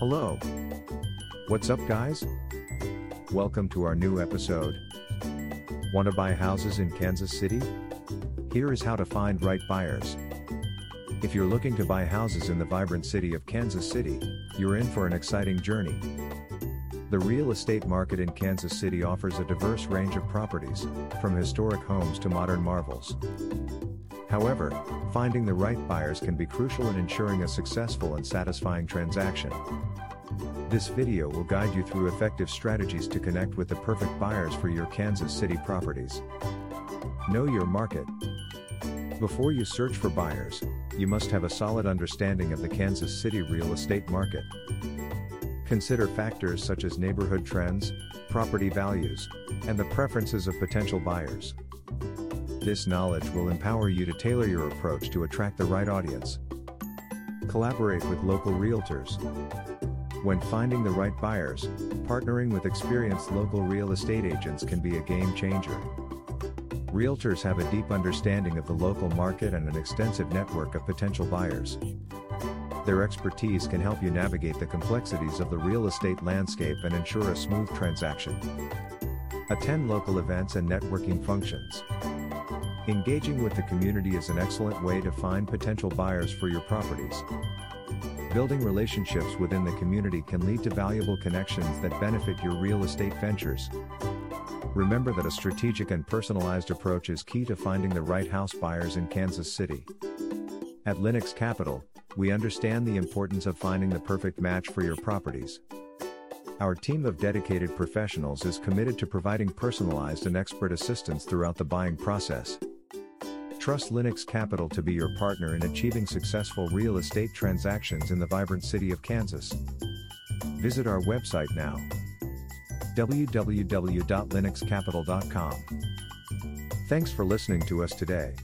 Hello. What's up, guys? Welcome to our new episode. Want to buy houses in Kansas City? Here is how to find right buyers. If you're looking to buy houses in the vibrant city of Kansas City, you're in for an exciting journey. The real estate market in Kansas City offers a diverse range of properties, from historic homes to modern marvels. However, finding the right buyers can be crucial in ensuring a successful and satisfying transaction. This video will guide you through effective strategies to connect with the perfect buyers for your Kansas City properties. Know your market. Before you search for buyers, you must have a solid understanding of the Kansas City real estate market. Consider factors such as neighborhood trends, property values, and the preferences of potential buyers. This knowledge will empower you to tailor your approach to attract the right audience. Collaborate with local realtors. When finding the right buyers, partnering with experienced local real estate agents can be a game changer. Realtors have a deep understanding of the local market and an extensive network of potential buyers. Their expertise can help you navigate the complexities of the real estate landscape and ensure a smooth transaction. Attend local events and networking functions. Engaging with the community is an excellent way to find potential buyers for your properties. Building relationships within the community can lead to valuable connections that benefit your real estate ventures. Remember that a strategic and personalized approach is key to finding the right house buyers in Kansas City. At Linux Capital, we understand the importance of finding the perfect match for your properties. Our team of dedicated professionals is committed to providing personalized and expert assistance throughout the buying process. Trust Linux Capital to be your partner in achieving successful real estate transactions in the vibrant city of Kansas. Visit our website now www.linuxcapital.com. Thanks for listening to us today.